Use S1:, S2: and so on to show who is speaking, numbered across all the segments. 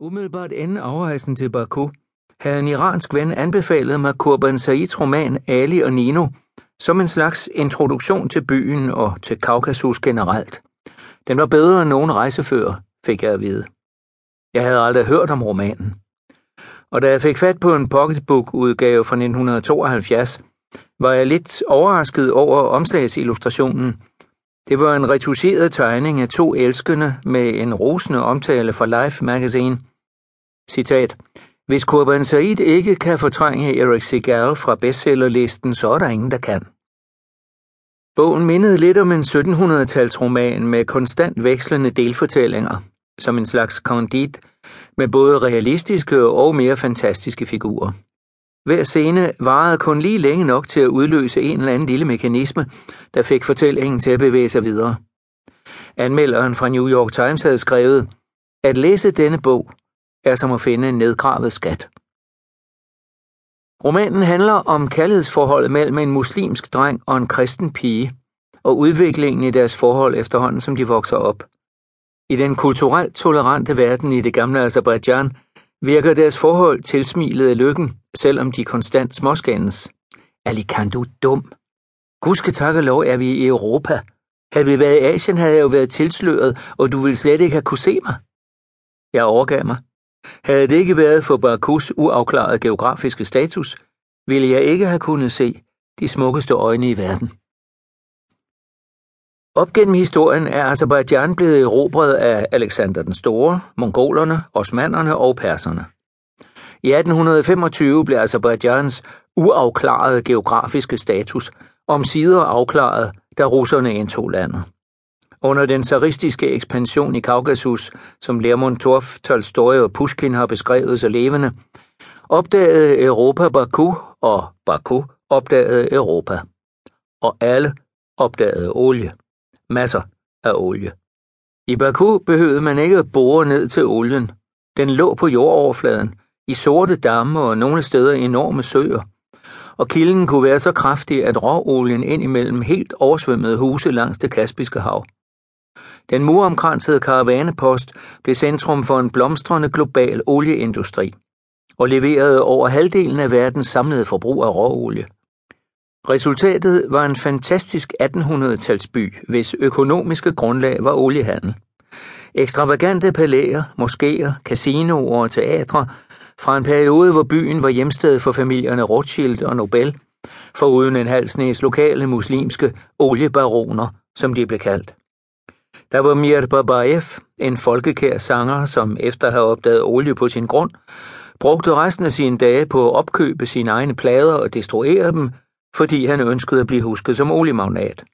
S1: Umiddelbart inden afrejsen til Baku havde en iransk ven anbefalet mig Kurban Saids roman Ali og Nino som en slags introduktion til byen og til Kaukasus generelt. Den var bedre end nogen rejsefører, fik jeg at vide. Jeg havde aldrig hørt om romanen. Og da jeg fik fat på en pocketbook-udgave fra 1972, var jeg lidt overrasket over omslagsillustrationen. Det var en retuscheret tegning af to elskende med en rosende omtale fra Life Magazine. Citat. Hvis Kurban Said ikke kan fortrænge Eric Segal fra bestsellerlisten, så er der ingen, der kan. Bogen mindede lidt om en 1700-talsroman med konstant vekslende delfortællinger, som en slags candide med både realistiske og mere fantastiske figurer. Hver scene varede kun lige længe nok til at udløse en eller anden lille mekanisme, der fik fortællingen til at bevæge sig videre. Anmelderen fra New York Times havde skrevet, at læse denne bog er som at finde en nedgravet skat. Romanen handler om kærlighedsforholdet mellem en muslimsk dreng og en kristen pige, og udviklingen i deres forhold efterhånden, som de vokser op. I den kulturelt tolerante verden i det gamle Azerbaijan virker deres forhold tilsmilet af lykken, selvom de konstant småskændes. Alicando du dum. Gudske tak og lov er vi i Europa. Havde vi været i Asien, havde jeg jo været tilsløret, og du ville slet ikke have kunne se mig. Jeg overgav mig. Havde det ikke været for Bakus uafklarede geografiske status, ville jeg ikke have kunnet se de smukkeste øjne i verden. Op gennem historien er Azerbaijan blevet erobret af Alexander den Store, mongolerne, osmanderne og perserne. I 1825 blev Azerbaijans uafklarede geografiske status omsider afklaret, da russerne indtog landet. Under den zaristiske ekspansion i Kaukasus, som Lermontov, Tolstoy og Pushkin har beskrevet så levende, opdagede Europa Baku, og Baku opdagede Europa. Og alle opdagede olie. Masser af olie. I Baku behøvede man ikke at bore ned til olien. Den lå på jordoverfladen, i sorte damme og nogle steder enorme søer. Og kilden kunne være så kraftig, at råolien ind imellem helt oversvømmede huse langs det Kaspiske hav. Den muromkransede karavanepost blev centrum for en blomstrende global olieindustri og leverede over halvdelen af verdens samlede forbrug af råolie. Resultatet var en fantastisk 1800-talsby, hvis økonomiske grundlag var oliehandel. Ekstravagante palæer, moskéer, casinoer og teatre fra en periode, hvor byen var hjemsted for familierne Rothschild og Nobel, foruden en halv snes lokale muslimske oliebaroner, som de blev kaldt. Der var Mir Babaev, en folkekær sanger, som efter at have opdaget olie på sin grund, brugte resten af sine dage på at opkøbe sine egne plader og destruere dem, fordi han ønskede at blive husket som oliemagnat.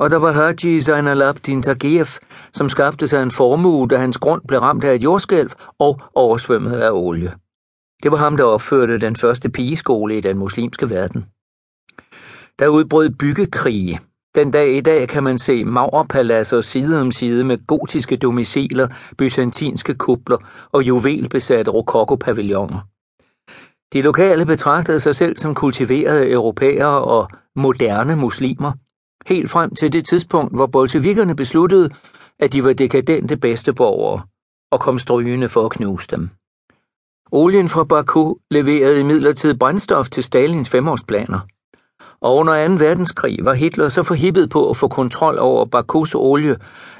S1: Og der var Haji Zainalabdin Tagiev, som skabte sig en formue, da hans grund blev ramt af et jordskælv og oversvømmet af olie. Det var ham, der opførte den første pigeskole i den muslimske verden. Der udbrød byggekrige, den dag i dag kan man se maurpaladser side om side med gotiske domiciler, byzantinske kupler og juvelbesatte rokoko-pavilloner. De lokale betragtede sig selv som kultiverede europæere og moderne muslimer, helt frem til det tidspunkt, hvor bolsjevikkerne besluttede, at de var dekadente bedsteborgere og kom strygende for at knuse dem. Olien fra Baku leverede imidlertid brændstof til Stalins femårsplaner – og under 2. verdenskrig var Hitler så forhippet på at få kontrol over Bakus olie,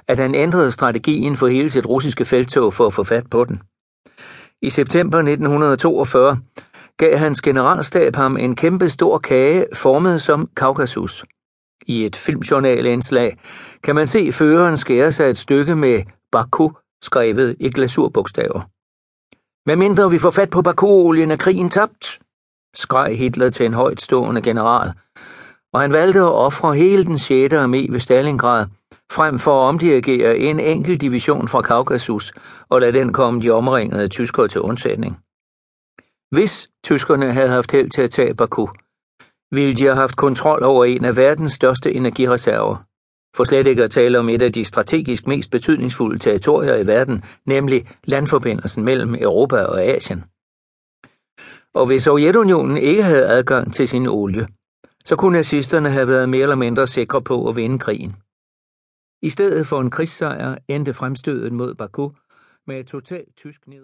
S1: at han ændrede strategien for hele sit russiske feltog for at få fat på den. I september 1942 gav hans generalstab ham en kæmpe stor kage formet som Kaukasus. I et filmjournalindslag kan man se føreren skære sig et stykke med Baku skrevet i glasurbogstaver. Med mindre vi får fat på Baku-olien er krigen tabt, skreg Hitler til en højtstående general, og han valgte at ofre hele den 6. armé ved Stalingrad, frem for at omdirigere en enkelt division fra Kaukasus og lade den komme de omringede tyskere til undsætning. Hvis tyskerne havde haft held til at tage Baku, ville de have haft kontrol over en af verdens største energireserver, for slet ikke at tale om et af de strategisk mest betydningsfulde territorier i verden, nemlig landforbindelsen mellem Europa og Asien. Og hvis Sovjetunionen ikke havde adgang til sin olie, så kunne nazisterne have været mere eller mindre sikre på at vinde krigen. I stedet for en krigssejr endte fremstødet mod Baku med et totalt tysk ned